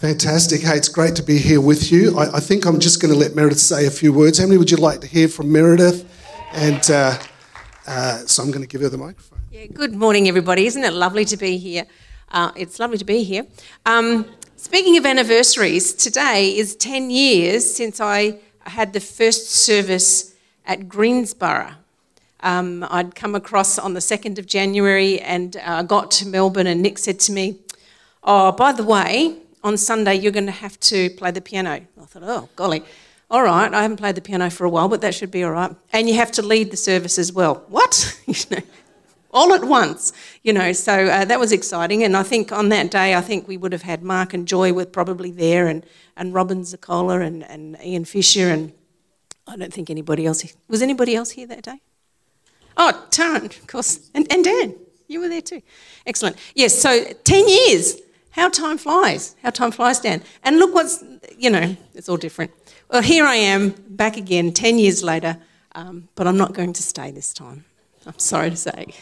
Fantastic. Hey, it's great to be here with you. I, I think I'm just going to let Meredith say a few words. How many would you like to hear from Meredith? And uh, uh, so I'm going to give her the microphone. Yeah, good morning, everybody. Isn't it lovely to be here? Uh, it's lovely to be here. Um, speaking of anniversaries, today is 10 years since I had the first service at Greensborough. Um, I'd come across on the 2nd of January and uh, got to Melbourne, and Nick said to me, Oh, by the way, on Sunday you're going to have to play the piano. I thought, Oh, golly. All right, I haven't played the piano for a while, but that should be all right. And you have to lead the service as well. What? all at once, you know. So uh, that was exciting. And I think on that day, I think we would have had Mark and Joy were probably there, and, and Robin Zakola and, and Ian Fisher, and I don't think anybody else. Was anybody else here that day? Oh, Taran, of course, and, and Dan, you were there too. Excellent. Yes, so 10 years. How time flies. How time flies, Dan. And look what's, you know, it's all different. Well, here I am, back again, 10 years later, um, but I'm not going to stay this time. I'm sorry to say.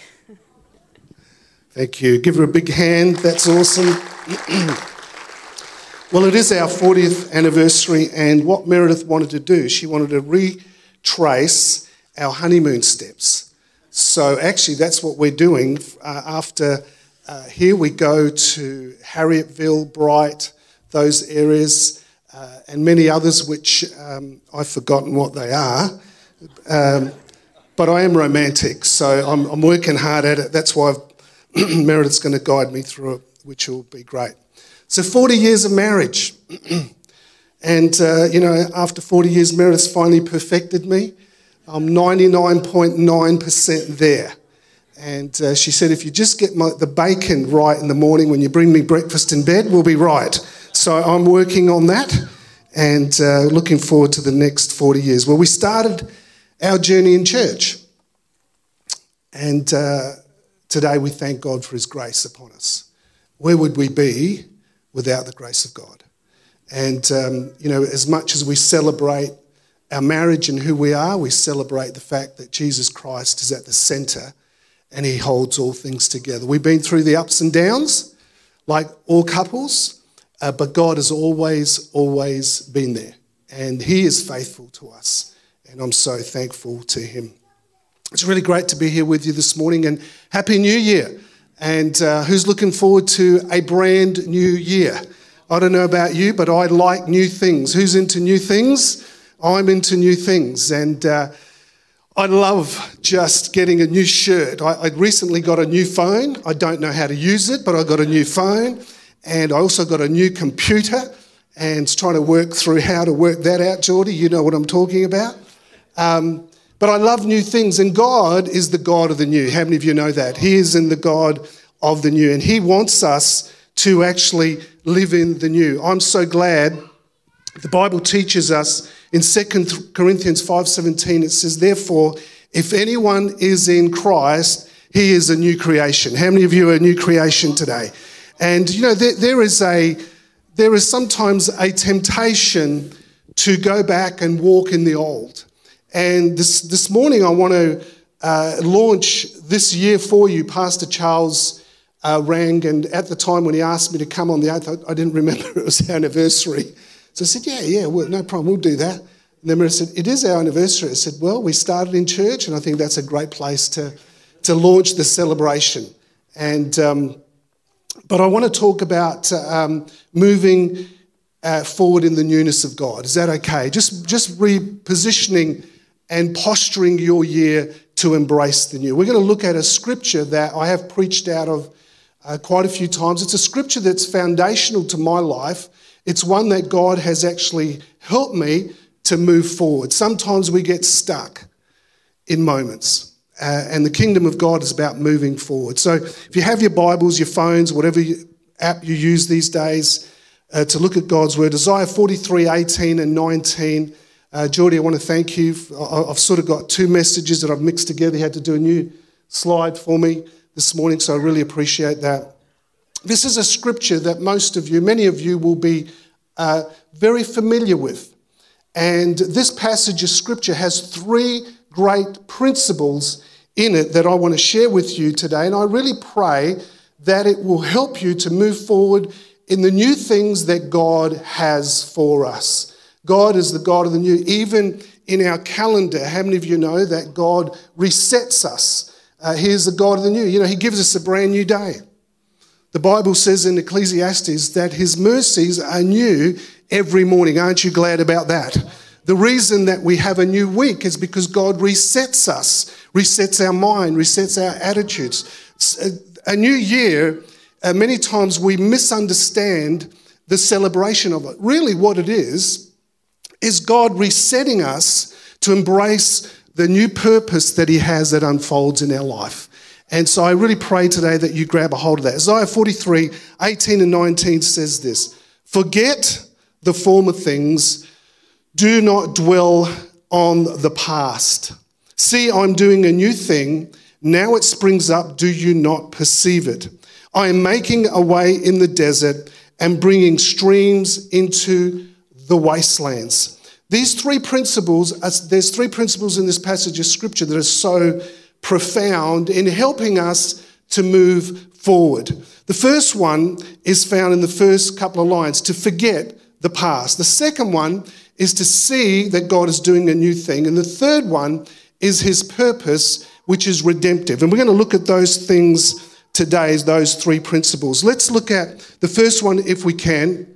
Thank you. Give her a big hand. That's awesome. well, it is our 40th anniversary, and what Meredith wanted to do, she wanted to retrace our honeymoon steps. So, actually, that's what we're doing. Uh, after uh, here, we go to Harrietville, Bright, those areas, uh, and many others which um, I've forgotten what they are. Um, but I am romantic, so I'm, I'm working hard at it. That's why Meredith's going to guide me through it, which will be great. So, 40 years of marriage. and, uh, you know, after 40 years, Meredith's finally perfected me. I'm 99.9% there. And uh, she said, if you just get my, the bacon right in the morning when you bring me breakfast in bed, we'll be right. So I'm working on that and uh, looking forward to the next 40 years. Well, we started our journey in church. And uh, Today we thank God for His grace upon us. Where would we be without the grace of God? And, um, you know, as much as we celebrate our marriage and who we are, we celebrate the fact that Jesus Christ is at the center and He holds all things together. We've been through the ups and downs, like all couples, uh, but God has always, always been there. And He is faithful to us. And I'm so thankful to Him. It's really great to be here with you this morning and Happy New Year. And uh, who's looking forward to a brand new year? I don't know about you, but I like new things. Who's into new things? I'm into new things. And uh, I love just getting a new shirt. I, I recently got a new phone. I don't know how to use it, but I got a new phone. And I also got a new computer and trying to work through how to work that out, Geordie. You know what I'm talking about. Um, but I love new things, and God is the God of the new. How many of you know that? He is in the God of the new, and He wants us to actually live in the new. I'm so glad the Bible teaches us in 2 Corinthians 5:17 it says therefore if anyone is in Christ he is a new creation. How many of you are a new creation today? And you know there, there is a there is sometimes a temptation to go back and walk in the old. And this, this morning, I want to uh, launch this year for you. Pastor Charles uh, rang, and at the time when he asked me to come on the 8th, I, I didn't remember it was anniversary. So I said, Yeah, yeah, well, no problem, we'll do that. And then I said, It is our anniversary. I said, Well, we started in church, and I think that's a great place to, to launch the celebration. And, um, but I want to talk about um, moving uh, forward in the newness of God. Is that okay? Just, just repositioning and posturing your year to embrace the new. We're going to look at a scripture that I have preached out of uh, quite a few times. It's a scripture that's foundational to my life. It's one that God has actually helped me to move forward. Sometimes we get stuck in moments. Uh, and the kingdom of God is about moving forward. So if you have your Bibles, your phones, whatever you, app you use these days uh, to look at God's word, Isaiah 43 18 and 19 uh, Geordie, I want to thank you. I've sort of got two messages that I've mixed together. You had to do a new slide for me this morning, so I really appreciate that. This is a scripture that most of you, many of you, will be uh, very familiar with. And this passage of scripture has three great principles in it that I want to share with you today. And I really pray that it will help you to move forward in the new things that God has for us. God is the God of the new. Even in our calendar, how many of you know that God resets us? Uh, he is the God of the new. You know, He gives us a brand new day. The Bible says in Ecclesiastes that His mercies are new every morning. Aren't you glad about that? The reason that we have a new week is because God resets us, resets our mind, resets our attitudes. A new year, uh, many times we misunderstand the celebration of it. Really, what it is, is God resetting us to embrace the new purpose that He has that unfolds in our life. And so I really pray today that you grab a hold of that. Isaiah 43 18 and 19 says this Forget the former things do not dwell on the past. See, I'm doing a new thing. Now it springs up. Do you not perceive it? I am making a way in the desert and bringing streams into the wastelands. These three principles, there's three principles in this passage of scripture that are so profound in helping us to move forward. The first one is found in the first couple of lines to forget the past. The second one is to see that God is doing a new thing. And the third one is his purpose, which is redemptive. And we're going to look at those things today, those three principles. Let's look at the first one if we can,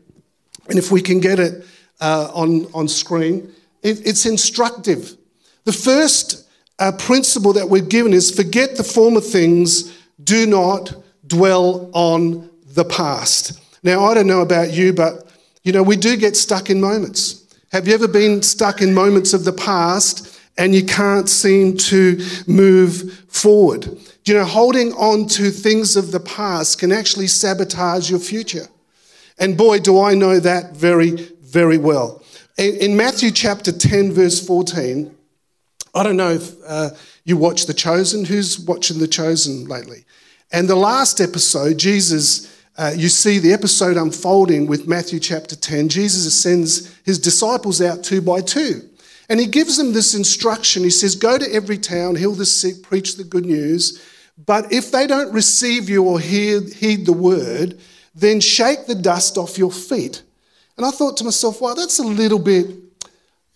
and if we can get it uh, on, on screen. It, it's instructive. The first uh, principle that we're given is forget the former things, do not dwell on the past. Now, I don't know about you, but you know, we do get stuck in moments. Have you ever been stuck in moments of the past and you can't seem to move forward? You know, holding on to things of the past can actually sabotage your future. And boy, do I know that very, very well. In Matthew chapter 10, verse 14, I don't know if uh, you watch The Chosen. Who's watching The Chosen lately? And the last episode, Jesus uh, you see the episode unfolding with Matthew chapter 10. Jesus sends his disciples out two by two. And he gives them this instruction. He says, Go to every town, heal the sick, preach the good news. But if they don't receive you or hear, heed the word, then shake the dust off your feet. And I thought to myself, wow, that's a little bit,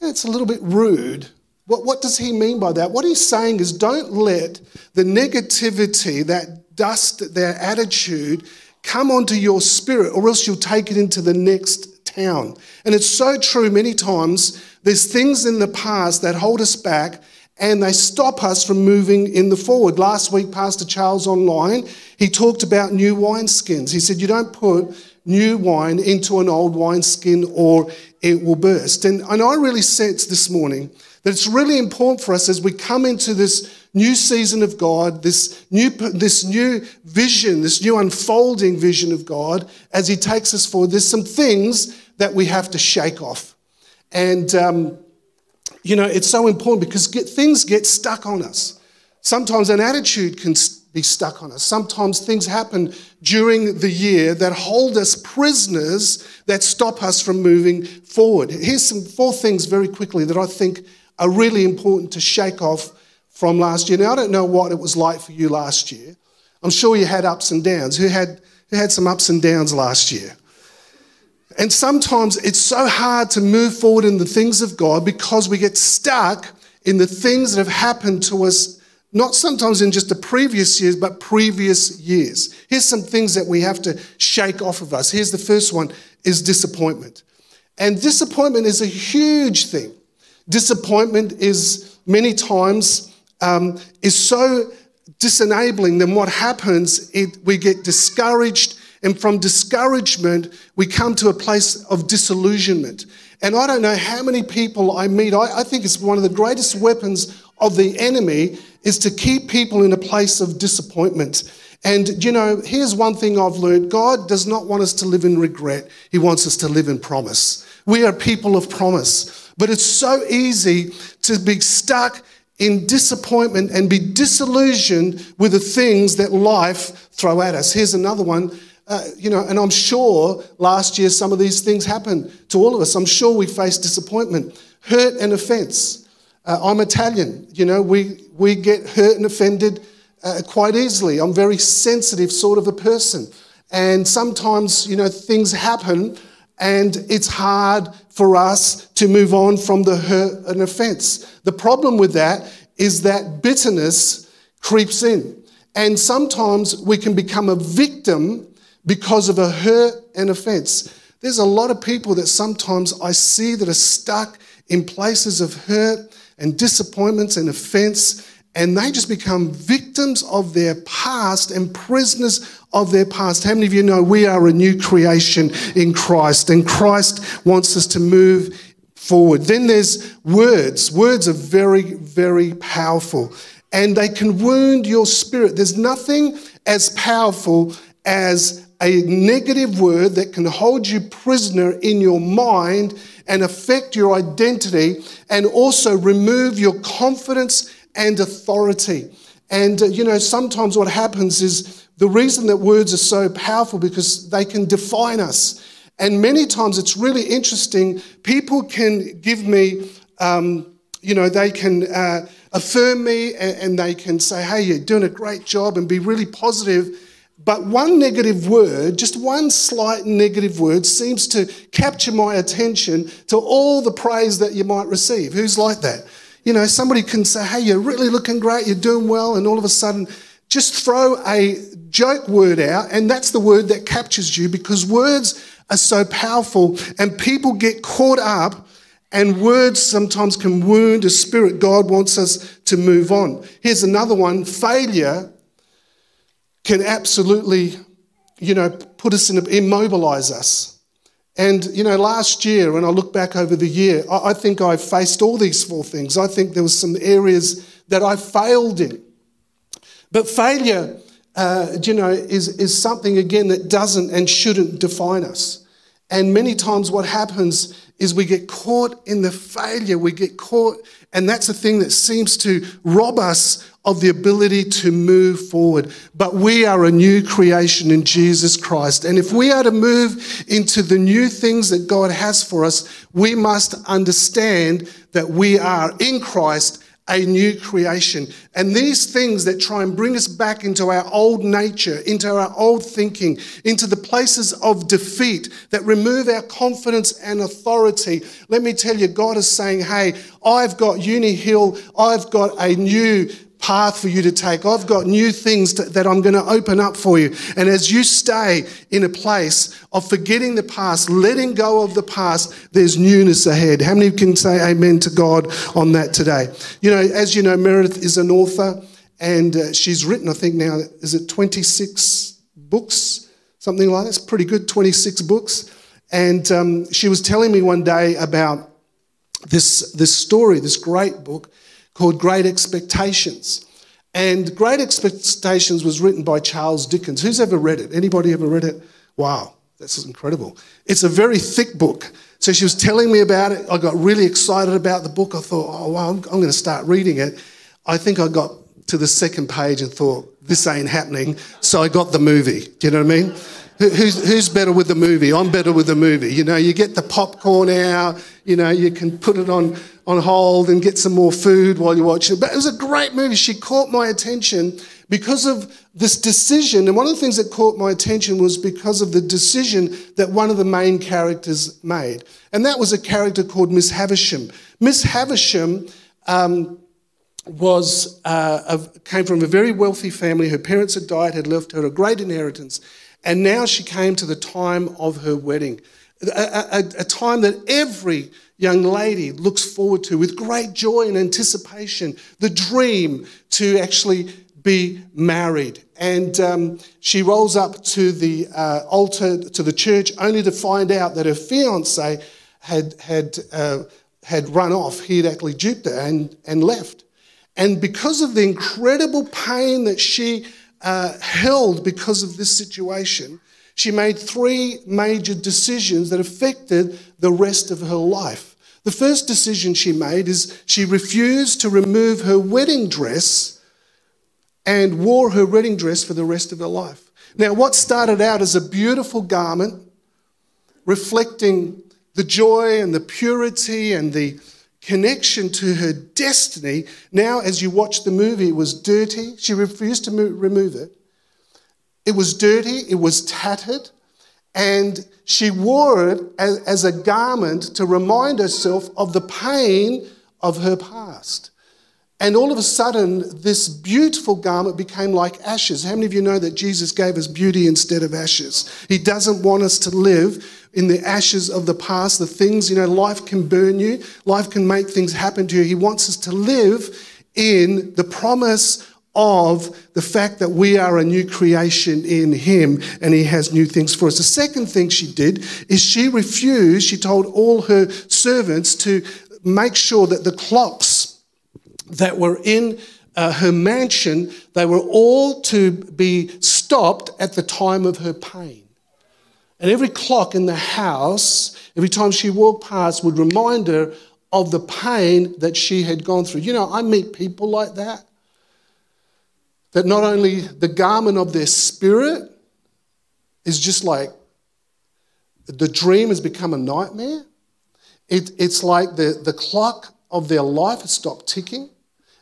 it's a little bit rude. What, what does he mean by that? What he's saying is don't let the negativity, that dust, their attitude, come onto your spirit, or else you'll take it into the next town. And it's so true many times. There's things in the past that hold us back and they stop us from moving in the forward. Last week, Pastor Charles online, he talked about new wineskins. He said, You don't put new wine into an old wineskin or it will burst. And, and I really sense this morning that it's really important for us as we come into this new season of God, this new, this new vision, this new unfolding vision of God as He takes us forward. There's some things that we have to shake off. And, um, you know, it's so important because get, things get stuck on us. Sometimes an attitude can be stuck on us. Sometimes things happen during the year that hold us prisoners that stop us from moving forward. Here's some four things very quickly that I think are really important to shake off from last year. Now, I don't know what it was like for you last year. I'm sure you had ups and downs. Who had, who had some ups and downs last year? And sometimes it's so hard to move forward in the things of God because we get stuck in the things that have happened to us, not sometimes in just the previous years, but previous years. Here's some things that we have to shake off of us. Here's the first one is disappointment. And disappointment is a huge thing. Disappointment is many times um, is so disenabling. Then what happens? It, we get discouraged, and from discouragement, we come to a place of disillusionment. And I don't know how many people I meet. I, I think it's one of the greatest weapons of the enemy is to keep people in a place of disappointment. And you know, here's one thing I've learned God does not want us to live in regret, He wants us to live in promise. We are people of promise. But it's so easy to be stuck in disappointment and be disillusioned with the things that life throw at us. Here's another one. Uh, you know, and I'm sure last year some of these things happened to all of us. I'm sure we faced disappointment, hurt and offense. Uh, I'm Italian. You know, we, we get hurt and offended uh, quite easily. I'm very sensitive sort of a person. And sometimes, you know, things happen and it's hard for us to move on from the hurt and offense. The problem with that is that bitterness creeps in. And sometimes we can become a victim because of a hurt and offense. There's a lot of people that sometimes I see that are stuck in places of hurt and disappointments and offense, and they just become victims of their past and prisoners of their past. How many of you know we are a new creation in Christ, and Christ wants us to move forward? Then there's words. Words are very, very powerful, and they can wound your spirit. There's nothing as powerful as a negative word that can hold you prisoner in your mind and affect your identity and also remove your confidence and authority. And, uh, you know, sometimes what happens is the reason that words are so powerful because they can define us. And many times it's really interesting. People can give me, um, you know, they can uh, affirm me and, and they can say, hey, you're doing a great job and be really positive but one negative word, just one slight negative word, seems to capture my attention to all the praise that you might receive. Who's like that? You know, somebody can say, hey, you're really looking great, you're doing well, and all of a sudden, just throw a joke word out, and that's the word that captures you because words are so powerful, and people get caught up, and words sometimes can wound a spirit. God wants us to move on. Here's another one failure can absolutely, you know, put us in, immobilize us. And, you know, last year, when I look back over the year, I, think I faced all these four things. I think there were some areas that I failed in. But failure, uh, you know, is, is something, again, that doesn't and shouldn't define us. And many times what happens is we get caught in the failure. We get caught, and that's the thing that seems to rob us of the ability to move forward. But we are a new creation in Jesus Christ. And if we are to move into the new things that God has for us, we must understand that we are in Christ a new creation. And these things that try and bring us back into our old nature, into our old thinking, into the places of defeat that remove our confidence and authority. Let me tell you, God is saying, Hey, I've got Uni Hill, I've got a new path for you to take. I've got new things to, that I'm going to open up for you. And as you stay in a place of forgetting the past, letting go of the past, there's newness ahead. How many can say amen to God on that today? You know, as you know, Meredith is an author and uh, she's written, I think now, is it 26 books? Something like that. It's pretty good, 26 books. And um, she was telling me one day about this, this story, this great book called Great Expectations. And Great Expectations was written by Charles Dickens. Who's ever read it? Anybody ever read it? Wow, that's incredible. It's a very thick book. So she was telling me about it. I got really excited about the book. I thought, oh, wow, I'm, I'm going to start reading it. I think I got to the second page and thought, this ain't happening. So I got the movie. Do you know what I mean? Who's, who's better with the movie? I'm better with the movie. You know, you get the popcorn out, you know, you can put it on, on hold and get some more food while you're watching it. But it was a great movie. She caught my attention because of this decision. And one of the things that caught my attention was because of the decision that one of the main characters made. And that was a character called Miss Havisham. Miss Havisham, um, was uh, came from a very wealthy family. Her parents had died, had left her a great inheritance, and now she came to the time of her wedding, a, a, a, time that every young lady looks forward to with great joy and anticipation, the dream to actually be married. And um, she rolls up to the uh, altar, to the church, only to find out that her fiance had, had, uh, had run off. He had actually duped her and, and left. And because of the incredible pain that she uh, held because of this situation, she made three major decisions that affected the rest of her life. The first decision she made is she refused to remove her wedding dress and wore her wedding dress for the rest of her life. Now, what started out as a beautiful garment reflecting the joy and the purity and the connection to her destiny. Now, as you watch the movie, was dirty. She refused to remove it. It was dirty, it was tattered, and she wore it as, as a garment to remind herself of the pain of her past. And all of a sudden, this beautiful garment became like ashes. How many of you know that Jesus gave us beauty instead of ashes? He doesn't want us to live in the ashes of the past, the things, you know, life can burn you, life can make things happen to you. He wants us to live in the promise of the fact that we are a new creation in Him and He has new things for us. The second thing she did is she refused, she told all her servants to make sure that the clocks that were in uh, her mansion, they were all to be stopped at the time of her pain. And every clock in the house, every time she walked past, would remind her of the pain that she had gone through. You know, I meet people like that. That not only the garment of their spirit is just like the dream has become a nightmare, it, it's like the, the clock of their life has stopped ticking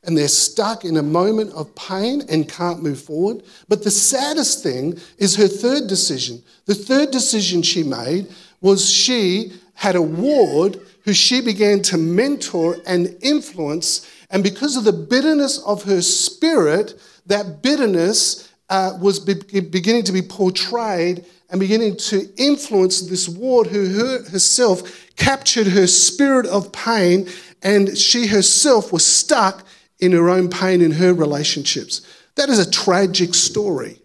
and they're stuck in a moment of pain and can't move forward. But the saddest thing is her third decision. The third decision she made was she had a ward who she began to mentor and influence. And because of the bitterness of her spirit, that bitterness uh, was be- beginning to be portrayed and beginning to influence this ward who her, herself captured her spirit of pain and she herself was stuck in her own pain in her relationships. That is a tragic story.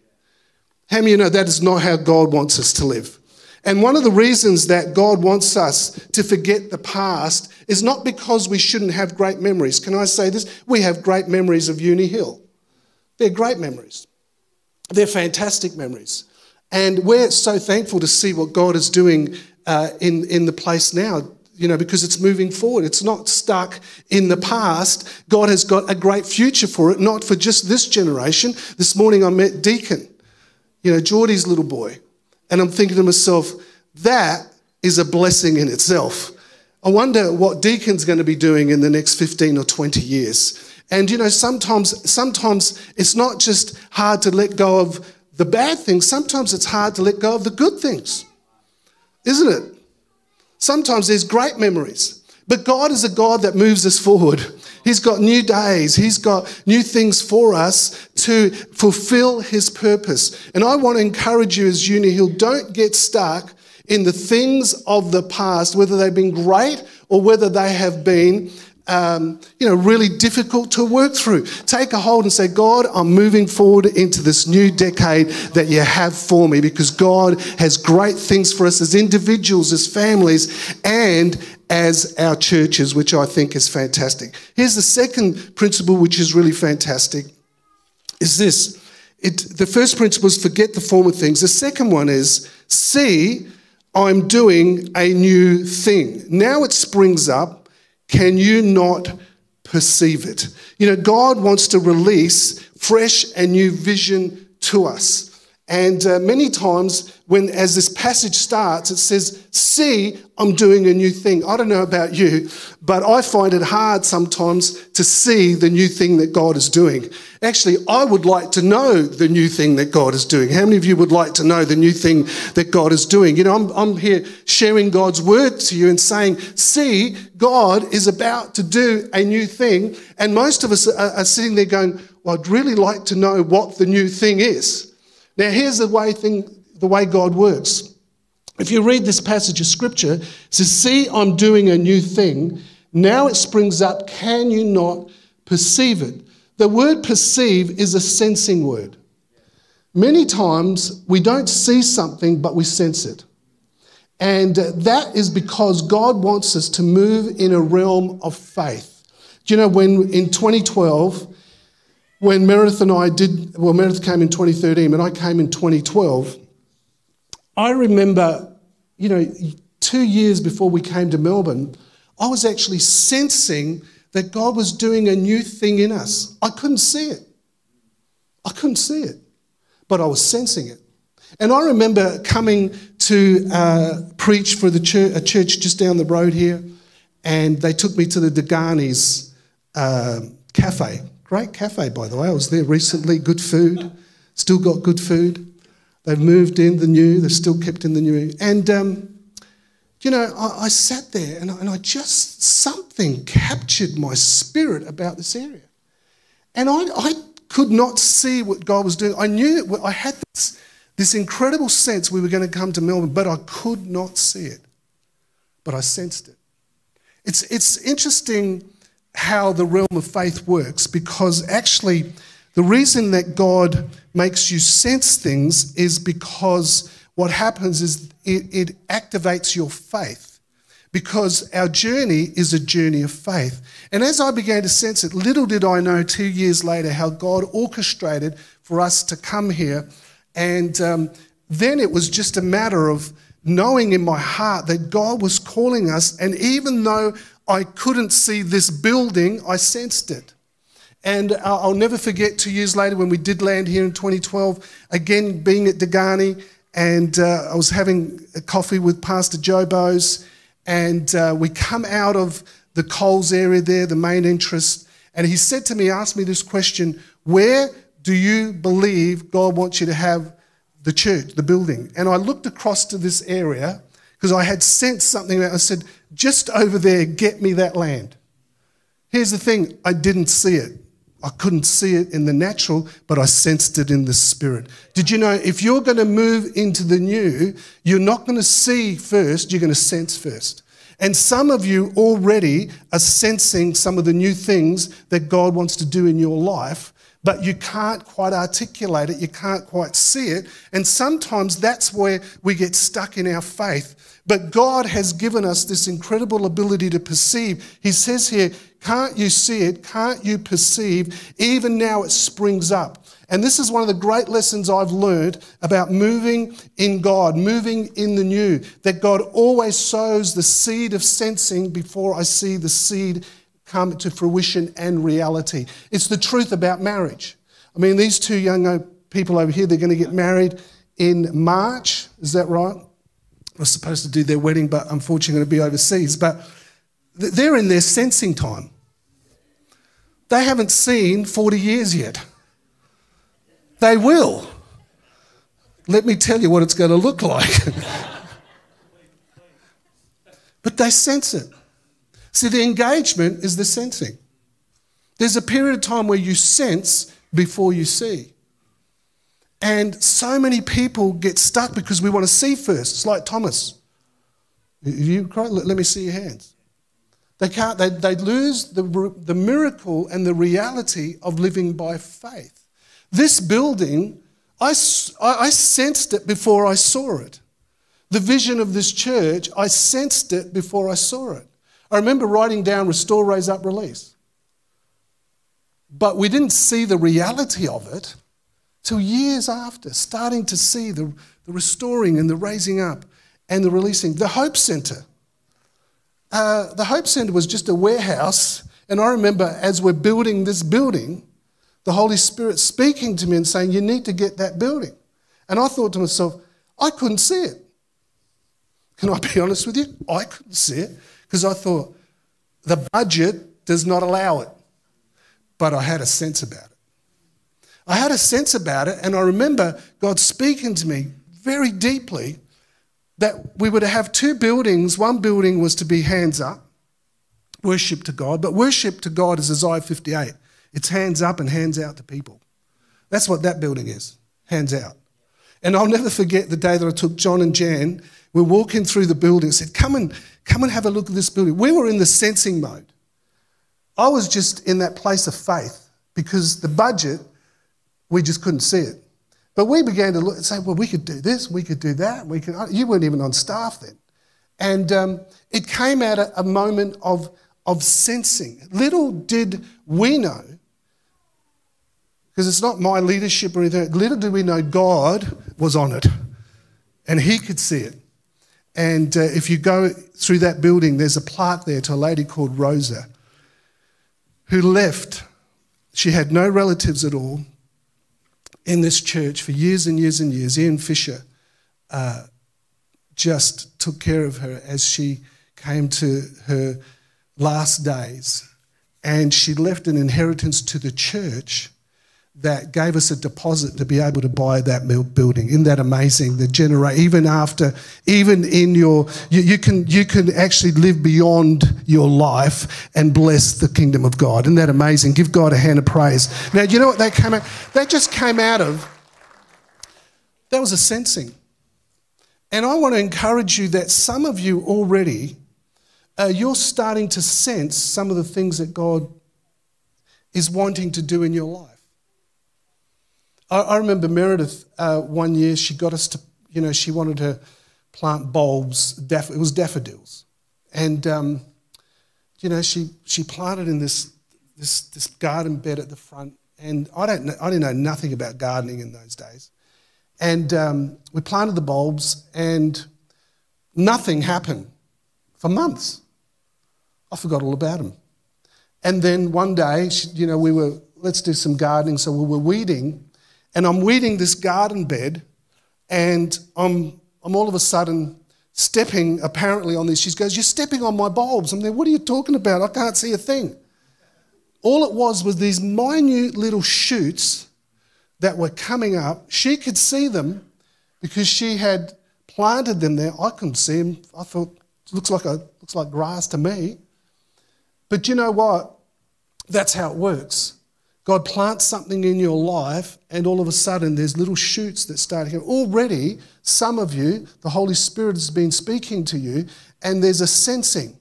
How many of you know that is not how God wants us to live? And one of the reasons that God wants us to forget the past is not because we shouldn't have great memories. Can I say this? We have great memories of Uni Hill. They're great memories, they're fantastic memories. And we're so thankful to see what God is doing uh, in, in the place now you know, because it's moving forward. It's not stuck in the past. God has got a great future for it, not for just this generation. This morning I met Deacon, you know, Geordie's little boy. And I'm thinking to myself, that is a blessing in itself. I wonder what Deacon's going to be doing in the next 15 or 20 years. And you know, sometimes, sometimes it's not just hard to let go of the bad things, sometimes it's hard to let go of the good things, isn't it? Sometimes there's great memories, but God is a God that moves us forward. He's got new days, He's got new things for us to fulfill His purpose. And I want to encourage you as Uni Hill don't get stuck in the things of the past, whether they've been great or whether they have been um, you know, really difficult to work through. Take a hold and say, God, I'm moving forward into this new decade that you have for me because God has great things for us as individuals, as families, and as our churches, which I think is fantastic. Here's the second principle, which is really fantastic, is this. It, the first principle is forget the former things. The second one is see, I'm doing a new thing. Now it springs up can you not perceive it? You know, God wants to release fresh and new vision to us. And uh, many times, when as this passage starts, it says, "See, I'm doing a new thing." I don't know about you, but I find it hard sometimes to see the new thing that God is doing. Actually, I would like to know the new thing that God is doing. How many of you would like to know the new thing that God is doing? You know, I'm, I'm here sharing God's word to you and saying, "See, God is about to do a new thing," and most of us are, are sitting there going, "Well, I'd really like to know what the new thing is." Now, here's the way, thing, the way God works. If you read this passage of scripture, it says, See, I'm doing a new thing. Now it springs up. Can you not perceive it? The word perceive is a sensing word. Many times we don't see something, but we sense it. And uh, that is because God wants us to move in a realm of faith. Do you know when in 2012, when Meredith and I did, well, Meredith came in 2013 and I came in 2012, I remember, you know, two years before we came to Melbourne, I was actually sensing that God was doing a new thing in us. I couldn't see it. I couldn't see it, but I was sensing it. And I remember coming to uh, preach for the church, a church just down the road here, and they took me to the Degani's uh, cafe Great cafe, by the way. I was there recently. Good food. Still got good food. They've moved in the new, they're still kept in the new. And, um, you know, I, I sat there and, and I just, something captured my spirit about this area. And I, I could not see what God was doing. I knew I had this, this incredible sense we were going to come to Melbourne, but I could not see it. But I sensed it. It's, it's interesting how the realm of faith works because actually, the reason that God makes you sense things is because what happens is it, it activates your faith because our journey is a journey of faith. And as I began to sense it, little did I know two years later how God orchestrated for us to come here. And um, then it was just a matter of knowing in my heart that God was calling us. And even though I couldn't see this building, I sensed it. And I'll never forget two years later when we did land here in 2012, again being at Degani, and uh, I was having a coffee with Pastor Joe Bose, and uh, we come out of the Coles area there, the main entrance, and he said to me, asked me this question Where do you believe God wants you to have the church, the building? And I looked across to this area because I had sensed something. I said, just over there, get me that land. Here's the thing I didn't see it. I couldn't see it in the natural, but I sensed it in the spirit. Did you know if you're going to move into the new, you're not going to see first, you're going to sense first. And some of you already are sensing some of the new things that God wants to do in your life, but you can't quite articulate it, you can't quite see it. And sometimes that's where we get stuck in our faith but God has given us this incredible ability to perceive. He says here, Can't you see it? Can't you perceive? Even now it springs up. And this is one of the great lessons I've learned about moving in God, moving in the new, that God always sows the seed of sensing before I see the seed come to fruition and reality. It's the truth about marriage. I mean, these two young people over here, they're going to get married in March. Is that right? were supposed to do their wedding, but unfortunately going to be overseas. But they're in their sensing time. They haven't seen 40 years yet. They will. Let me tell you what it's going to look like. but they sense it. See, the engagement is the sensing. There's a period of time where you sense before you see. And so many people get stuck because we want to see first. It's like Thomas. You cry? Let me see your hands. They can't, they, they lose the, the miracle and the reality of living by faith. This building, I, I sensed it before I saw it. The vision of this church, I sensed it before I saw it. I remember writing down restore, raise up, release. But we didn't see the reality of it till years after, starting to see the, the restoring and the raising up and the releasing. The Hope Centre. Uh, the Hope Centre was just a warehouse, and I remember as we're building this building, the Holy Spirit speaking to me and saying, You need to get that building. And I thought to myself, I couldn't see it. Can I be honest with you? I couldn't see it because I thought the budget does not allow it. But I had a sense about it. I had a sense about it, and I remember God speaking to me very deeply that we were to have two buildings. One building was to be hands up, worship to God, but worship to God is Isaiah 58. It's hands up and hands out to people. That's what that building is hands out. And I'll never forget the day that I took John and Jan. We're walking through the building and said, Come and, come and have a look at this building. We were in the sensing mode. I was just in that place of faith because the budget we just couldn't see it. But we began to look and say, well, we could do this, we could do that. We could, you weren't even on staff then. And um, it came a, a moment of, of sensing. Little did we know, because it's not my leadership or anything, little did we know God was on it and He could see it. And uh, if you go through that building, there's a plaque there to a lady called Rosa who left. She had no relatives at all in this church for years and years and years. Ian Fisher uh, just took care of her as she came to her last days. And she left an inheritance to the church that gave us a deposit to be able to buy that building. Isn't that amazing? The generate even after, even in your, you, you, can you can actually live beyond your life and bless the kingdom of God. Isn't that amazing? Give God a hand of praise. Now, you know what they came out? They just came out of. That was a sensing, and I want to encourage you that some of you already, uh, you're starting to sense some of the things that God is wanting to do in your life. I, I remember Meredith uh, one year, she got us to, you know, she wanted to plant bulbs, daff- it was daffodils. And, um, you know, she, she planted in this, this, this garden bed at the front. And I, don't know, I didn't know nothing about gardening in those days. And um, we planted the bulbs, and nothing happened for months. I forgot all about them. And then one day, you know, we were, let's do some gardening. So we were weeding, and I'm weeding this garden bed, and I'm, I'm all of a sudden stepping apparently on this. She goes, You're stepping on my bulbs. I'm there, What are you talking about? I can't see a thing. All it was was these minute little shoots that were coming up. She could see them because she had planted them there. I couldn't see them. I thought, looks like, a, looks like grass to me. But you know what? That's how it works. God plants something in your life, and all of a sudden there's little shoots that start here. Already, some of you, the Holy Spirit has been speaking to you, and there's a sensing.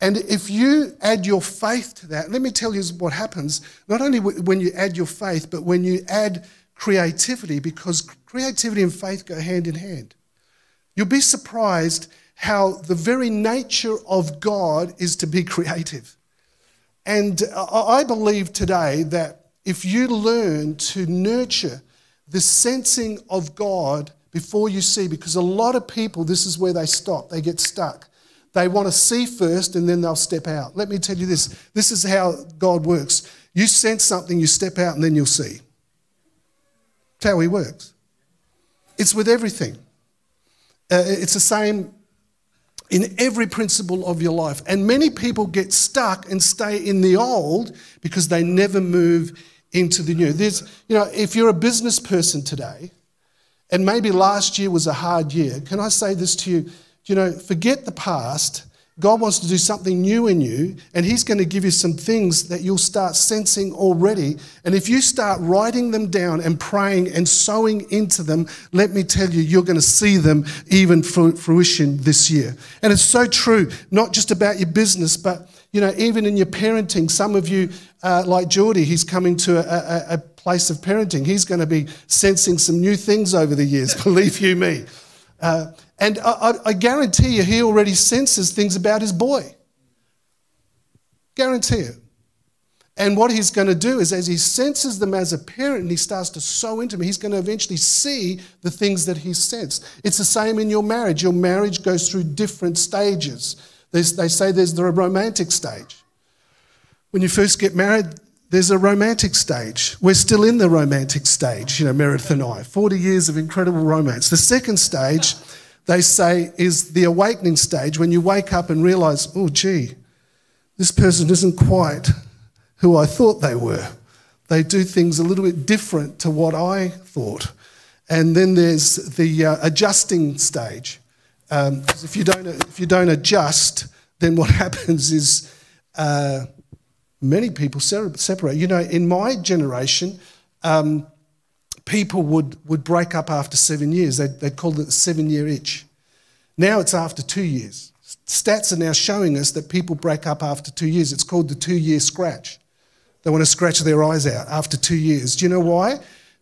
And if you add your faith to that, let me tell you what happens. Not only when you add your faith, but when you add creativity, because creativity and faith go hand in hand. You'll be surprised how the very nature of God is to be creative. And I believe today that if you learn to nurture the sensing of God before you see, because a lot of people, this is where they stop, they get stuck. They want to see first and then they'll step out. Let me tell you this this is how God works. You sense something, you step out, and then you'll see. That's how He works. It's with everything. Uh, it's the same in every principle of your life. And many people get stuck and stay in the old because they never move into the new. There's, you know, if you're a business person today, and maybe last year was a hard year, can I say this to you? You know, forget the past God wants to do something new in you, and He's going to give you some things that you'll start sensing already. And if you start writing them down and praying and sowing into them, let me tell you, you're going to see them even fruition this year. And it's so true, not just about your business, but you know, even in your parenting. Some of you, uh, like Geordie, he's coming to a, a, a place of parenting. He's going to be sensing some new things over the years, believe you me. Uh, and I, I, guarantee you, he already senses things about his boy. Guarantee it. And what he's going to do is, as he senses them as a parent and he starts to sow into them, he's going to eventually see the things that he sensed. It's the same in your marriage. Your marriage goes through different stages. There's, they say there's the romantic stage. When you first get married, there's a romantic stage. We're still in the romantic stage, you know, Meredith and I. 40 years of incredible romance. The second stage they say is the awakening stage when you wake up and realize, oh, gee, this person isn't quite who I thought they were. They do things a little bit different to what I thought. And then there's the uh, adjusting stage. Um, if, you don't, if you don't adjust, then what happens is uh, many people separate. You know, in my generation, um, people would, would break up after seven years. They, they called it the seven year itch. Now it's after two years. Stats are now showing us that people break up after two years. It's called the two year scratch. They want to scratch their eyes out after two years. Do you know why?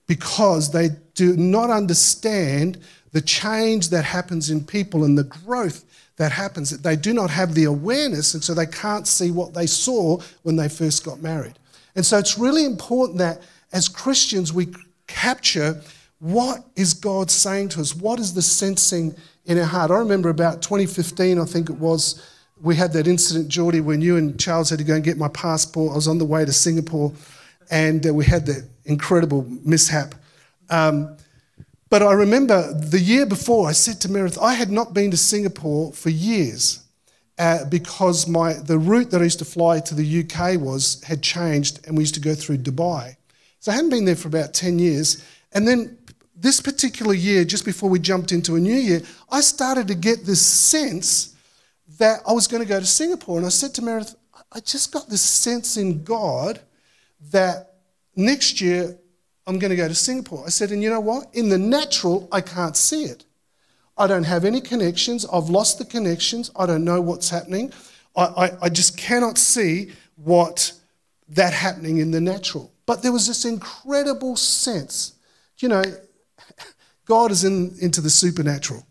Because they do not understand the change that happens in people and the growth that happens. They do not have the awareness, and so they can't see what they saw when they first got married. And so it's really important that as Christians we capture what is God saying to us? What is the sensing in our heart? I remember about 2015, I think it was, we had that incident, Geordie, when you and Charles had to go and get my passport. I was on the way to Singapore and uh, we had that incredible mishap. Um, but I remember the year before, I said to Meredith, I had not been to Singapore for years. Uh, because my, the route that I used to fly to the UK was had changed, and we used to go through Dubai. So I hadn't been there for about 10 years. And then this particular year, just before we jumped into a new year, I started to get this sense that I was going to go to Singapore. And I said to Meredith, I just got this sense in God that next year I'm going to go to Singapore. I said, and you know what? In the natural, I can't see it. I don't have any connections. I've lost the connections. I don't know what's happening. I, I, I just cannot see what that happening in the natural. But there was this incredible sense. You know, God is in, into the supernatural.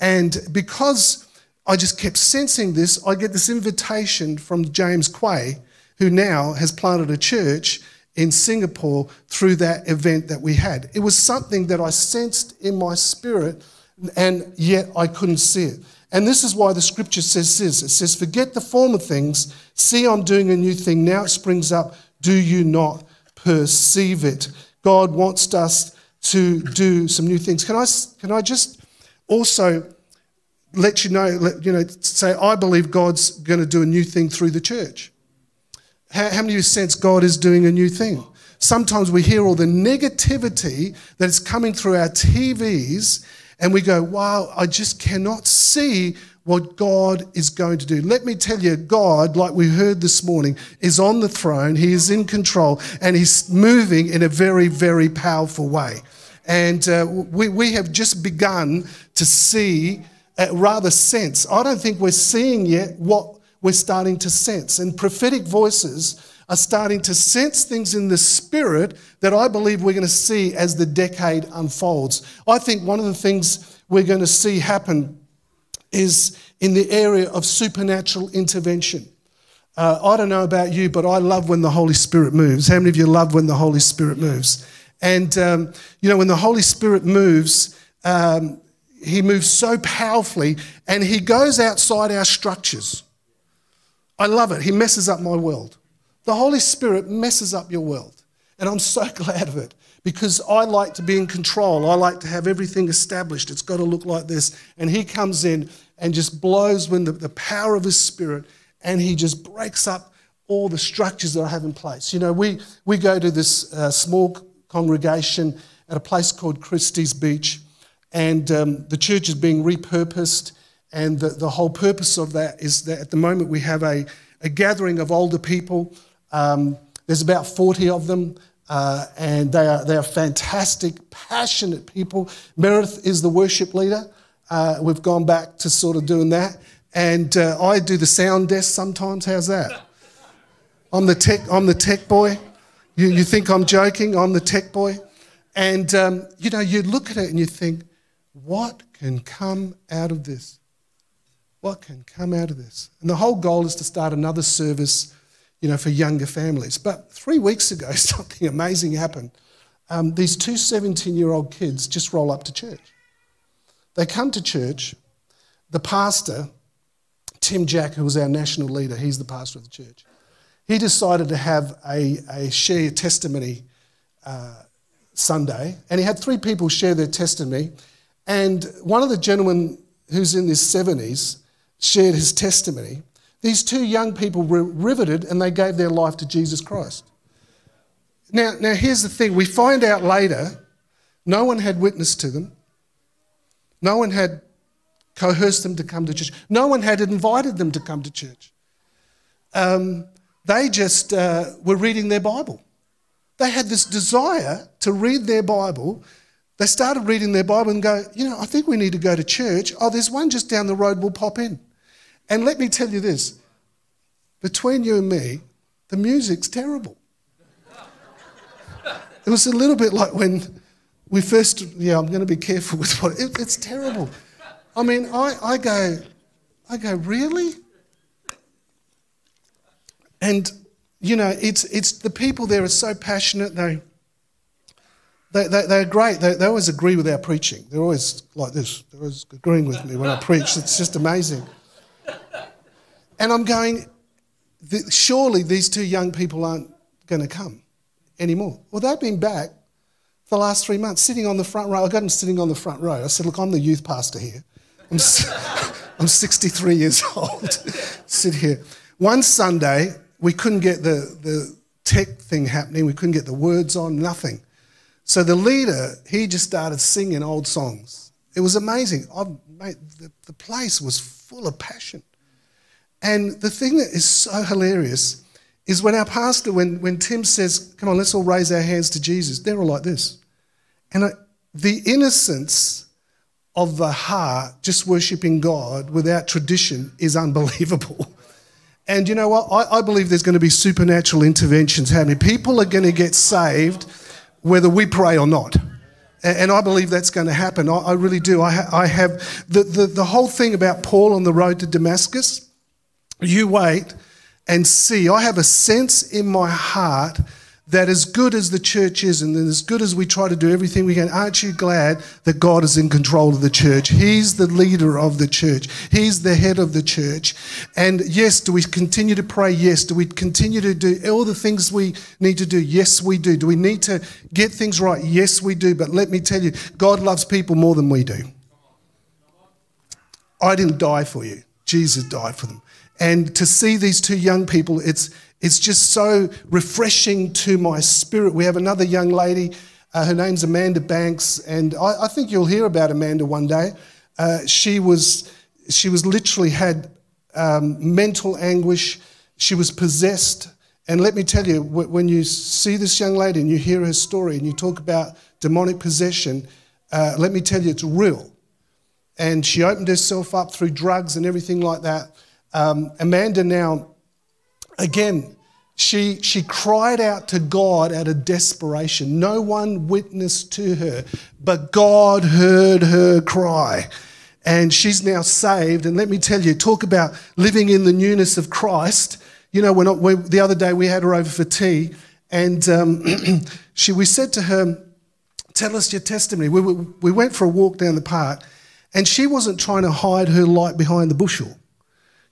And because I just kept sensing this, I get this invitation from James Quay, who now has planted a church in Singapore through that event that we had. It was something that I sensed in my spirit, and yet I couldn't see it. And this is why the scripture says this it says, Forget the former things, see, I'm doing a new thing. Now it springs up. Do you not perceive it? God wants us to do some new things. Can I, can I just also let you know, let, you know, say, I believe God's going to do a new thing through the church? How, how many of you sense God is doing a new thing? Sometimes we hear all the negativity that is coming through our TVs and we go, wow, I just cannot see what God is going to do. Let me tell you, God, like we heard this morning, is on the throne. He is in control and He's moving in a very, very powerful way. And uh, we, we have just begun to see, uh, rather sense. I don't think we're seeing yet what we're starting to sense. And prophetic voices are starting to sense things in the spirit that I believe we're going to see as the decade unfolds. I think one of the things we're going to see happen is in the area of supernatural intervention. Uh, I don't know about you, but I love when the Holy Spirit moves. How many of you love when the Holy Spirit moves? And, um, you know, when the Holy Spirit moves, um, he moves so powerfully and he goes outside our structures. I love it. He messes up my world. The Holy Spirit messes up your world. And I'm so glad of it because I like to be in control. I like to have everything established. It's got to look like this. And He comes in and just blows when the, the power of His Spirit and He just breaks up all the structures that I have in place. You know, we, we go to this uh, small congregation at a place called Christie's Beach, and um, the church is being repurposed. And the, the whole purpose of that is that at the moment we have a, a gathering of older people um, there's about 40 of them, uh, and they are, they are fantastic, passionate people. Meredith is the worship leader. Uh, we've gone back to sort of doing that. And uh, I do the sound desk sometimes. How's that? I'm the tech, I'm the tech boy. You, you think I'm joking? I'm the tech boy. And, um, you know, you look at it and you think, what can come out of this? What can come out of this? And the whole goal is to start another service you know, for younger families. But three weeks ago, something amazing happened. Um, these two 17 year old kids just roll up to church. They come to church. The pastor, Tim Jack, who was our national leader, he's the pastor of the church, he decided to have a, a share testimony uh, Sunday, and he had three people share their testimony. And one of the gentlemen who's in his 70s shared his testimony. These two young people were riveted and they gave their life to Jesus Christ. Now, now here's the thing we find out later no one had witnessed to them, no one had coerced them to come to church, no one had invited them to come to church. Um, they just uh, were reading their Bible. They had this desire to read their Bible. They started reading their Bible and go, you know, I think we need to go to church. Oh, there's one just down the road, we'll pop in. And let me tell you this between you and me, the music's terrible. It was a little bit like when we first, yeah, I'm going to be careful with what, it, it's terrible. I mean, I, I go, I go, really? And, you know, it's, it's the people there are so passionate. They, they, they, they're great. They, they always agree with our preaching. They're always like this. They're always agreeing with me when I preach. It's just amazing. And I'm going, surely these two young people aren't going to come anymore. Well, they've been back the last three months, sitting on the front row. I got them sitting on the front row. I said, Look, I'm the youth pastor here. I'm, I'm 63 years old. Sit here. One Sunday, we couldn't get the, the tech thing happening. We couldn't get the words on, nothing. So the leader, he just started singing old songs. It was amazing. I, mate, the, the place was full of passion. And the thing that is so hilarious is when our pastor, when, when Tim says, Come on, let's all raise our hands to Jesus, they're all like this. And I, the innocence of the heart just worshipping God without tradition is unbelievable. And you know what? I, I believe there's going to be supernatural interventions happening. People are going to get saved whether we pray or not. And I believe that's going to happen. I, really do. I have the, the, the whole thing about Paul on the road to Damascus. You wait and see. I have a sense in my heart that as good as the church is and as good as we try to do everything we can, aren't you glad that God is in control of the church? He's the leader of the church, He's the head of the church. And yes, do we continue to pray? Yes. Do we continue to do all the things we need to do? Yes, we do. Do we need to get things right? Yes, we do. But let me tell you, God loves people more than we do. I didn't die for you, Jesus died for them. And to see these two young people, it's, it's just so refreshing to my spirit. We have another young lady, uh, her name's Amanda Banks, and I, I, think you'll hear about Amanda one day. Uh, she, was, she was literally had um, mental anguish, she was possessed. And let me tell you, when you see this young lady and you hear her story and you talk about demonic possession, uh, let me tell you, it's real. And she opened herself up through drugs and everything like that. Um, Amanda now, again, she, she cried out to God out of desperation. No one witnessed to her, but God heard her cry. And she's now saved. And let me tell you, talk about living in the newness of Christ. You know, when, when the other day we had her over for tea, and um, she, we said to her, Tell us your testimony. We, we went for a walk down the park, and she wasn't trying to hide her light behind the bushel.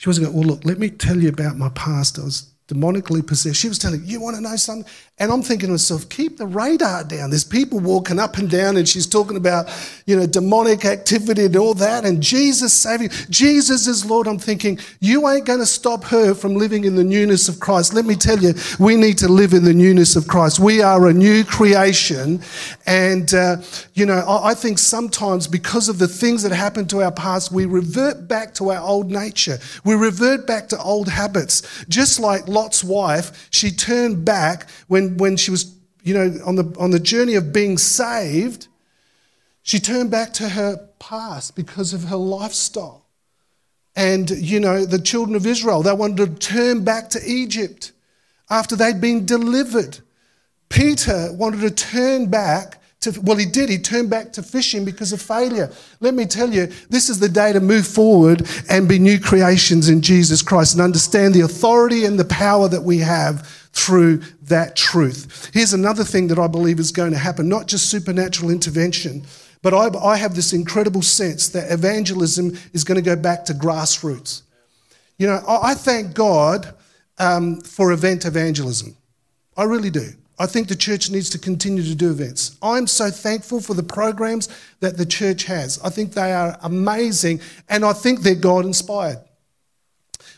She wasn't going, well, look, let me tell you about my past. I was demonically possessed. She was telling, You want to know something? And I'm thinking to myself, Keep the radar down. There's people walking up and down, and she's talking about, you know, demonic activity and all that, and Jesus saving. Jesus is Lord. I'm thinking, You ain't going to stop her from living in the newness of Christ. Let me tell you, we need to live in the newness of Christ. We are a new creation. And, uh, you know, I, I think sometimes because of the things that happened to our past, we revert back to our old nature. We revert back to old habits. Just like Lot's wife, she turned back when, when she was, you know, on the, on the journey of being saved. She turned back to her past because of her lifestyle. And, you know, the children of Israel, they wanted to turn back to Egypt after they'd been delivered. Peter wanted to turn back to, well, he did. He turned back to fishing because of failure. Let me tell you, this is the day to move forward and be new creations in Jesus Christ and understand the authority and the power that we have through that truth. Here's another thing that I believe is going to happen not just supernatural intervention, but I, I have this incredible sense that evangelism is going to go back to grassroots. You know, I, I thank God um, for event evangelism. I really do. I think the church needs to continue to do events. I'm so thankful for the programs that the church has. I think they are amazing and I think they're God inspired.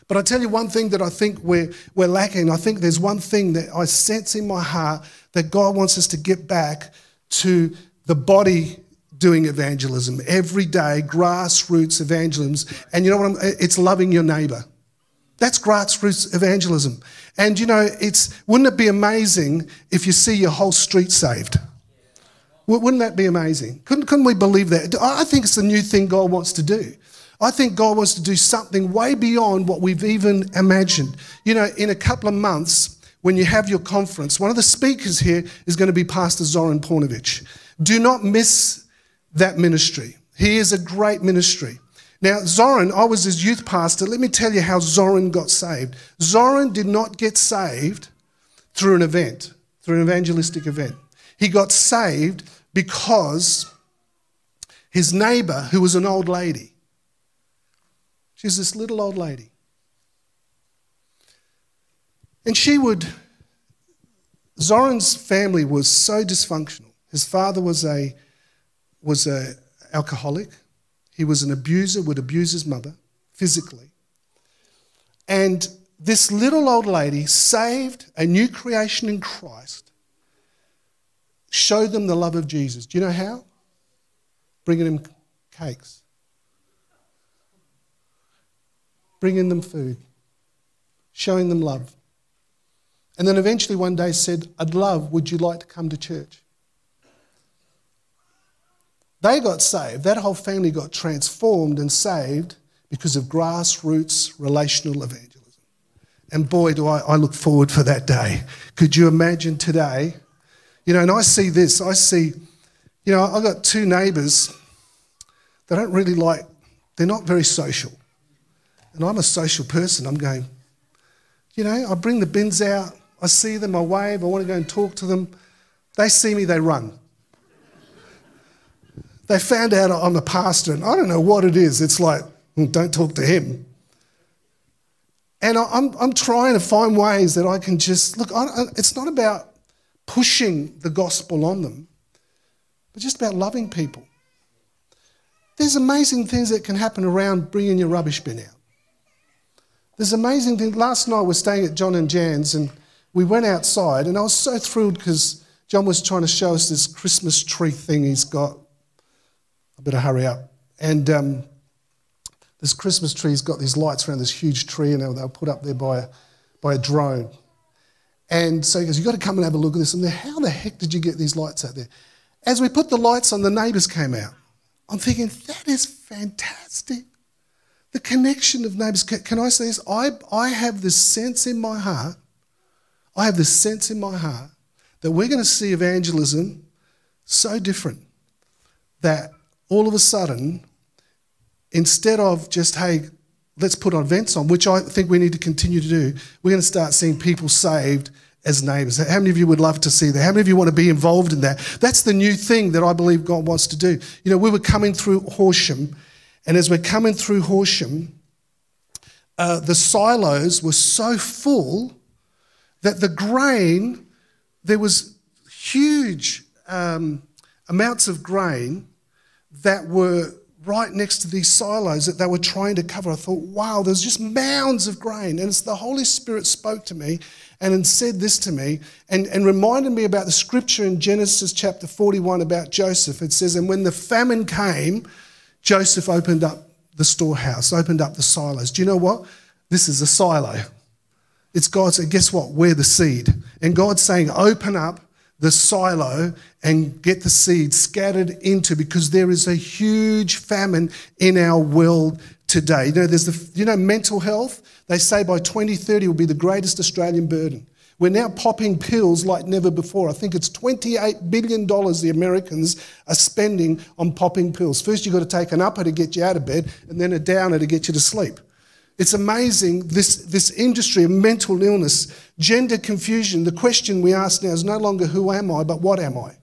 But I tell you one thing that I think we're, we're lacking. I think there's one thing that I sense in my heart that God wants us to get back to the body doing evangelism every day, grassroots evangelism. And you know what? I'm, it's loving your neighbor. That's grassroots evangelism. And you know, it's wouldn't it be amazing if you see your whole street saved? Wouldn't that be amazing? Couldn't, couldn't we believe that? I think it's a new thing God wants to do. I think God wants to do something way beyond what we've even imagined. You know, in a couple of months, when you have your conference, one of the speakers here is going to be Pastor Zoran Paunovic. Do not miss that ministry. He is a great ministry. Now, Zoran, I was his youth pastor. Let me tell you how Zoran got saved. Zoran did not get saved through an event, through an evangelistic event. He got saved because his neighbor, who was an old lady, she's this little old lady. And she would, Zoran's family was so dysfunctional. His father was a was a alcoholic. He was an abuser, would abuse his mother physically. And this little old lady, saved, a new creation in Christ, showed them the love of Jesus. Do you know how? Bringing them cakes, bringing them food, showing them love. And then eventually one day said, I'd love, would you like to come to church? They got saved. That whole family got transformed and saved because of grassroots relational evangelism. And boy, do I, I look forward for that day. Could you imagine today? You know, and I see this. I see, you know, I've got two neighbours. They don't really like, they're not very social. And I'm a social person. I'm going, you know, I bring the bins out. I see them, I wave, I want to go and talk to them. They see me, they run. They found out I'm a pastor, and I don't know what it is. It's like, well, don't talk to him. And I'm, I'm trying to find ways that I can just look, it's not about pushing the gospel on them, but just about loving people. There's amazing things that can happen around bringing your rubbish bin out. There's amazing things. Last night we're staying at John and Jan's, and we went outside, and I was so thrilled because John was trying to show us this Christmas tree thing he's got. Better hurry up. And um, this Christmas tree's got these lights around this huge tree, and they were put up there by a, by a drone. And so he goes, You've got to come and have a look at this. And how the heck did you get these lights out there? As we put the lights on, the neighbours came out. I'm thinking, That is fantastic. The connection of neighbours. Can, can I say this? I, I have this sense in my heart I have this sense in my heart that we're going to see evangelism so different that all of a sudden, instead of just, hey, let's put on events on, which I think we need to continue to do, we're going to start seeing people saved as neighbours. How many of you would love to see that? How many of you want to be involved in that? That's the new thing that I believe God wants to do. You know, we were coming through Horsham, and as we're coming through Horsham, uh, the silos were so full that the grain, there was huge um, amounts of grain that were right next to these silos that they were trying to cover. I thought, wow, there's just mounds of grain. And it's the Holy Spirit spoke to me and said this to me and, and reminded me about the scripture in Genesis chapter 41 about Joseph. It says, And when the famine came, Joseph opened up the storehouse, opened up the silos. Do you know what? This is a silo. It's God saying, guess what? We're the seed. And God's saying, open up the silo and get the seed scattered into because there is a huge famine in our world today. You know, there's the, you know, mental health. They say by 2030 will be the greatest Australian burden. We're now popping pills like never before. I think it's $28 billion the Americans are spending on popping pills. First, you've got to take an upper to get you out of bed, and then a downer to get you to sleep. It's amazing, this, this industry of mental illness, gender confusion. The question we ask now is no longer who am I, but what am I?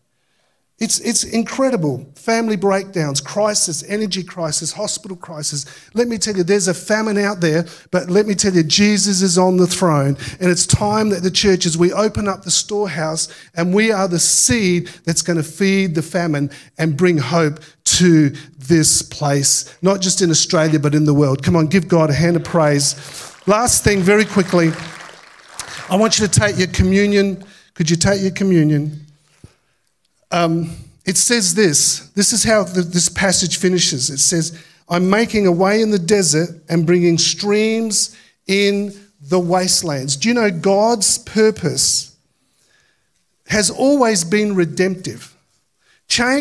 It's, it's incredible. Family breakdowns, crisis, energy crisis, hospital crisis. Let me tell you, there's a famine out there, but let me tell you, Jesus is on the throne. And it's time that the churches, we open up the storehouse and we are the seed that's going to feed the famine and bring hope to this place, not just in Australia, but in the world. Come on, give God a hand of praise. Last thing, very quickly, I want you to take your communion. Could you take your communion? Um, it says this this is how the, this passage finishes. It says, I'm making a way in the desert and bringing streams in the wastelands. Do you know God's purpose has always been redemptive?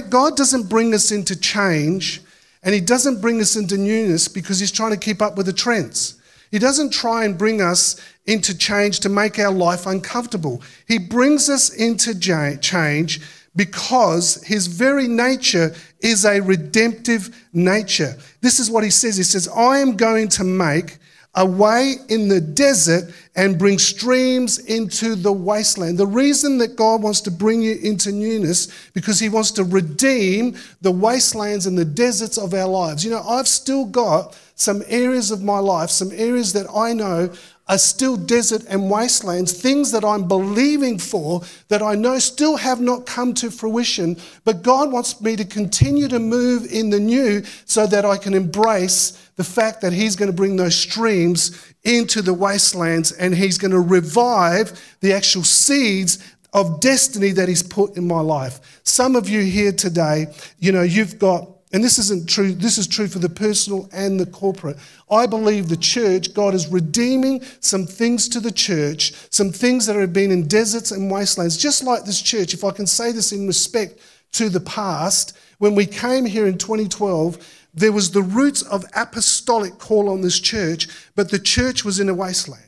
God doesn't bring us into change and He doesn't bring us into newness because He's trying to keep up with the trends. He doesn't try and bring us into change to make our life uncomfortable. He brings us into change because his very nature is a redemptive nature. This is what he says. He says, I am going to make a way in the desert and bring streams into the wasteland. The reason that God wants to bring you into newness because he wants to redeem the wastelands and the deserts of our lives. You know, I've still got some areas of my life, some areas that I know are still desert and wastelands, things that I'm believing for that I know still have not come to fruition. But God wants me to continue to move in the new so that I can embrace the fact that He's going to bring those streams into the wastelands and He's going to revive the actual seeds of destiny that He's put in my life. Some of you here today, you know, you've got and this isn't true, this is true for the personal and the corporate. I believe the church, God is redeeming some things to the church, some things that have been in deserts and wastelands, just like this church. If I can say this in respect to the past, when we came here in 2012, there was the roots of apostolic call on this church, but the church was in a wasteland.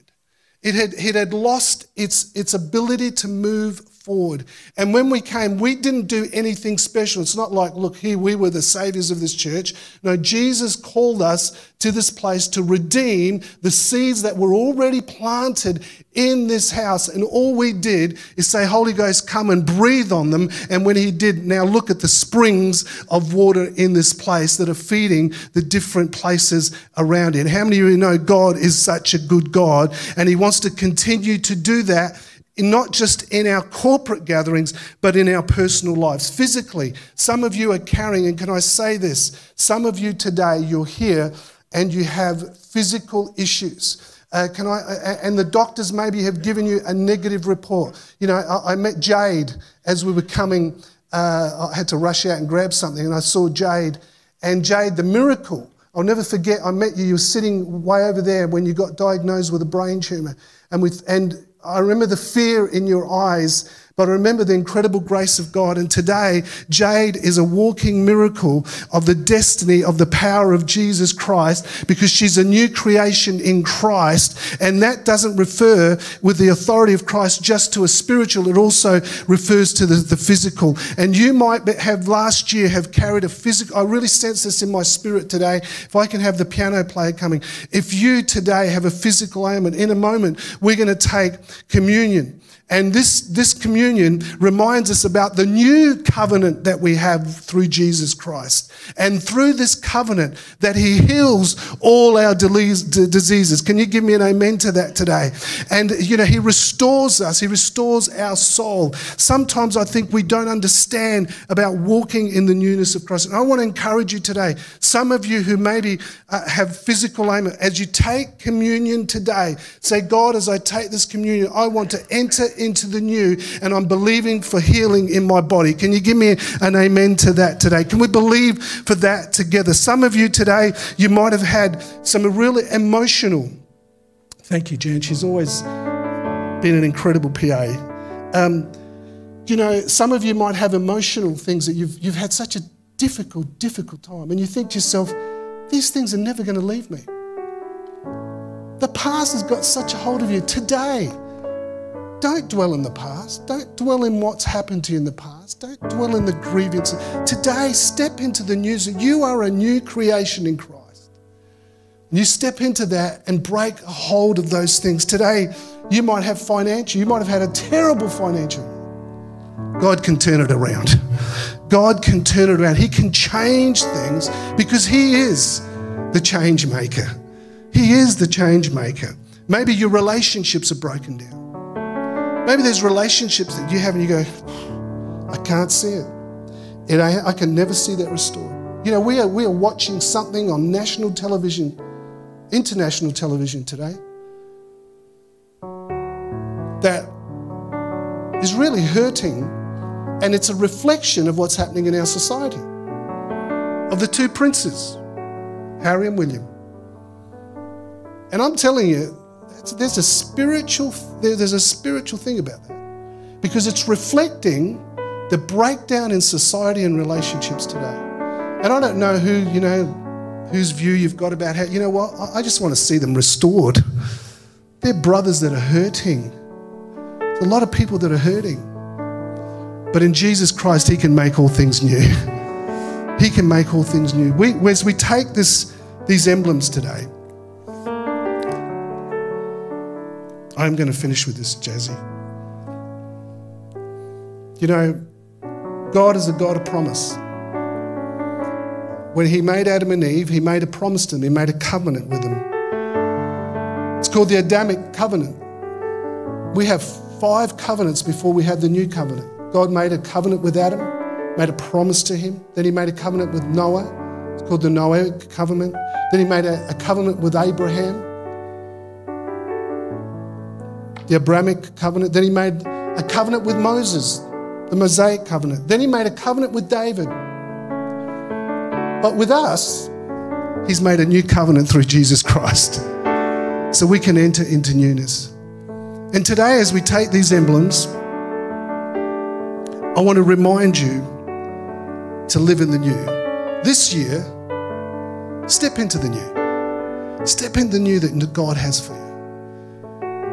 It had, it had lost its, its ability to move forward. And when we came, we didn't do anything special. It's not like, look, here we were the saviors of this church. No, Jesus called us to this place to redeem the seeds that were already planted in this house. And all we did is say, Holy Ghost, come and breathe on them. And when He did, now look at the springs of water in this place that are feeding the different places around it. How many of you know God is such a good God and He wants to continue to do that? Not just in our corporate gatherings, but in our personal lives. Physically, some of you are carrying, and can I say this? Some of you today, you're here and you have physical issues. Uh, can I? Uh, and the doctors maybe have given you a negative report. You know, I, I met Jade as we were coming. Uh, I had to rush out and grab something, and I saw Jade. And Jade, the miracle. I'll never forget. I met you. You were sitting way over there when you got diagnosed with a brain tumor, and with and I remember the fear in your eyes but remember the incredible grace of God. And today, Jade is a walking miracle of the destiny of the power of Jesus Christ because she's a new creation in Christ. And that doesn't refer with the authority of Christ just to a spiritual, it also refers to the, the physical. And you might have last year have carried a physical, I really sense this in my spirit today. If I can have the piano player coming, if you today have a physical ailment, in a moment, we're going to take communion. And this, this communion reminds us about the new covenant that we have through Jesus Christ. And through this covenant, that He heals all our diseases. Can you give me an amen to that today? And, you know, He restores us, He restores our soul. Sometimes I think we don't understand about walking in the newness of Christ. And I want to encourage you today, some of you who maybe uh, have physical ailment, as you take communion today, say, God, as I take this communion, I want to enter into the new and I'm believing for healing in my body. Can you give me an amen to that today? Can we believe for that together? Some of you today, you might have had some really emotional. Thank you, Jan. She's always been an incredible PA. Um, you know, some of you might have emotional things that you've, you've had such a difficult, difficult time, and you think to yourself, these things are never going to leave me. The past has got such a hold of you. Today, don't dwell in the past. Don't dwell in what's happened to you in the past. Don't dwell in the grievances. Today, step into the news that you are a new creation in Christ. You step into that and break hold of those things. Today, you might have financial, you might have had a terrible financial. God can turn it around. God can turn it around. He can change things because He is the change maker. He is the change maker. Maybe your relationships are broken down. Maybe there's relationships that you have and you go, I can't see it. And I, I can never see that restored. You know, we are, we are watching something on national television, international television today, that is really hurting, and it's a reflection of what's happening in our society. Of the two princes, Harry and William. And I'm telling you, there's a spiritual there's a spiritual thing about that because it's reflecting the breakdown in society and relationships today. And I don't know who you know whose view you've got about how you know what I just want to see them restored. They're brothers that are hurting. There's a lot of people that are hurting. But in Jesus Christ, He can make all things new. He can make all things new. We, as we take this, these emblems today, I'm going to finish with this, Jazzy. You know, God is a God of promise. When He made Adam and Eve, He made a promise to them, He made a covenant with them. It's called the Adamic covenant. We have five covenants before we have the new covenant. God made a covenant with Adam, made a promise to him. Then He made a covenant with Noah. It's called the Noahic covenant. Then He made a, a covenant with Abraham. The Abrahamic covenant. Then he made a covenant with Moses, the Mosaic covenant. Then he made a covenant with David. But with us, he's made a new covenant through Jesus Christ. So we can enter into newness. And today, as we take these emblems, I want to remind you to live in the new. This year, step into the new. Step into the new that God has for you.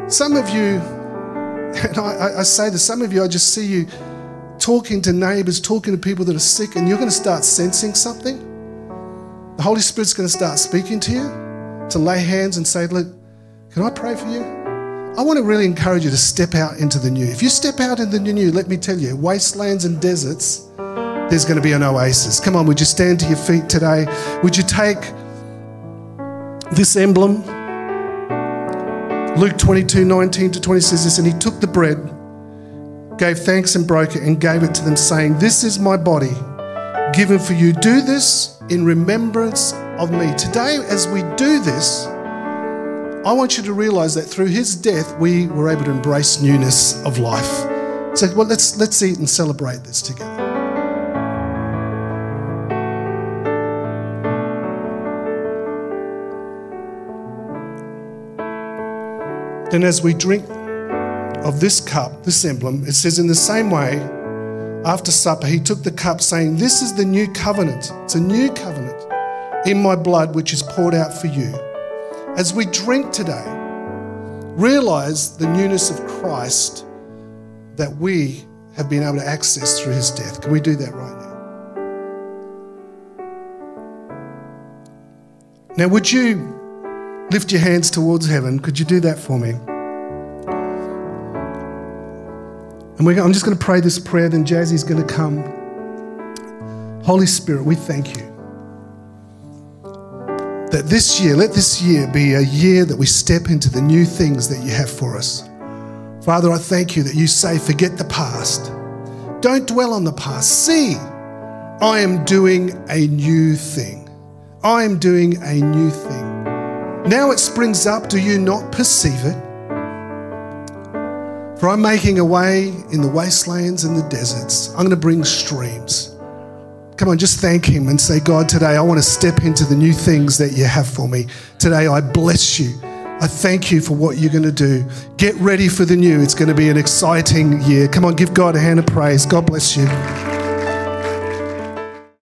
Some of you, and I, I say this, some of you, I just see you talking to neighbors, talking to people that are sick, and you're going to start sensing something. The Holy Spirit's going to start speaking to you to lay hands and say, Look, can I pray for you? I want to really encourage you to step out into the new. If you step out into the new, let me tell you, wastelands and deserts, there's going to be an oasis. Come on, would you stand to your feet today? Would you take this emblem? Luke 22 19 to 20 says this, and he took the bread, gave thanks and broke it, and gave it to them, saying, This is my body given for you. Do this in remembrance of me. Today, as we do this, I want you to realize that through his death, we were able to embrace newness of life. So, well, let's, let's eat and celebrate this together. Then, as we drink of this cup, this emblem, it says, In the same way, after supper, he took the cup, saying, This is the new covenant. It's a new covenant in my blood, which is poured out for you. As we drink today, realize the newness of Christ that we have been able to access through his death. Can we do that right now? Now, would you lift your hands towards heaven? Could you do that for me? And I'm just going to pray this prayer, then Jazzy's going to come. Holy Spirit, we thank you that this year, let this year be a year that we step into the new things that you have for us. Father, I thank you that you say, forget the past. Don't dwell on the past. See, I am doing a new thing. I am doing a new thing. Now it springs up. Do you not perceive it? For I'm making a way in the wastelands and the deserts. I'm going to bring streams. Come on, just thank Him and say, God, today I want to step into the new things that you have for me. Today I bless you. I thank you for what you're going to do. Get ready for the new. It's going to be an exciting year. Come on, give God a hand of praise. God bless you.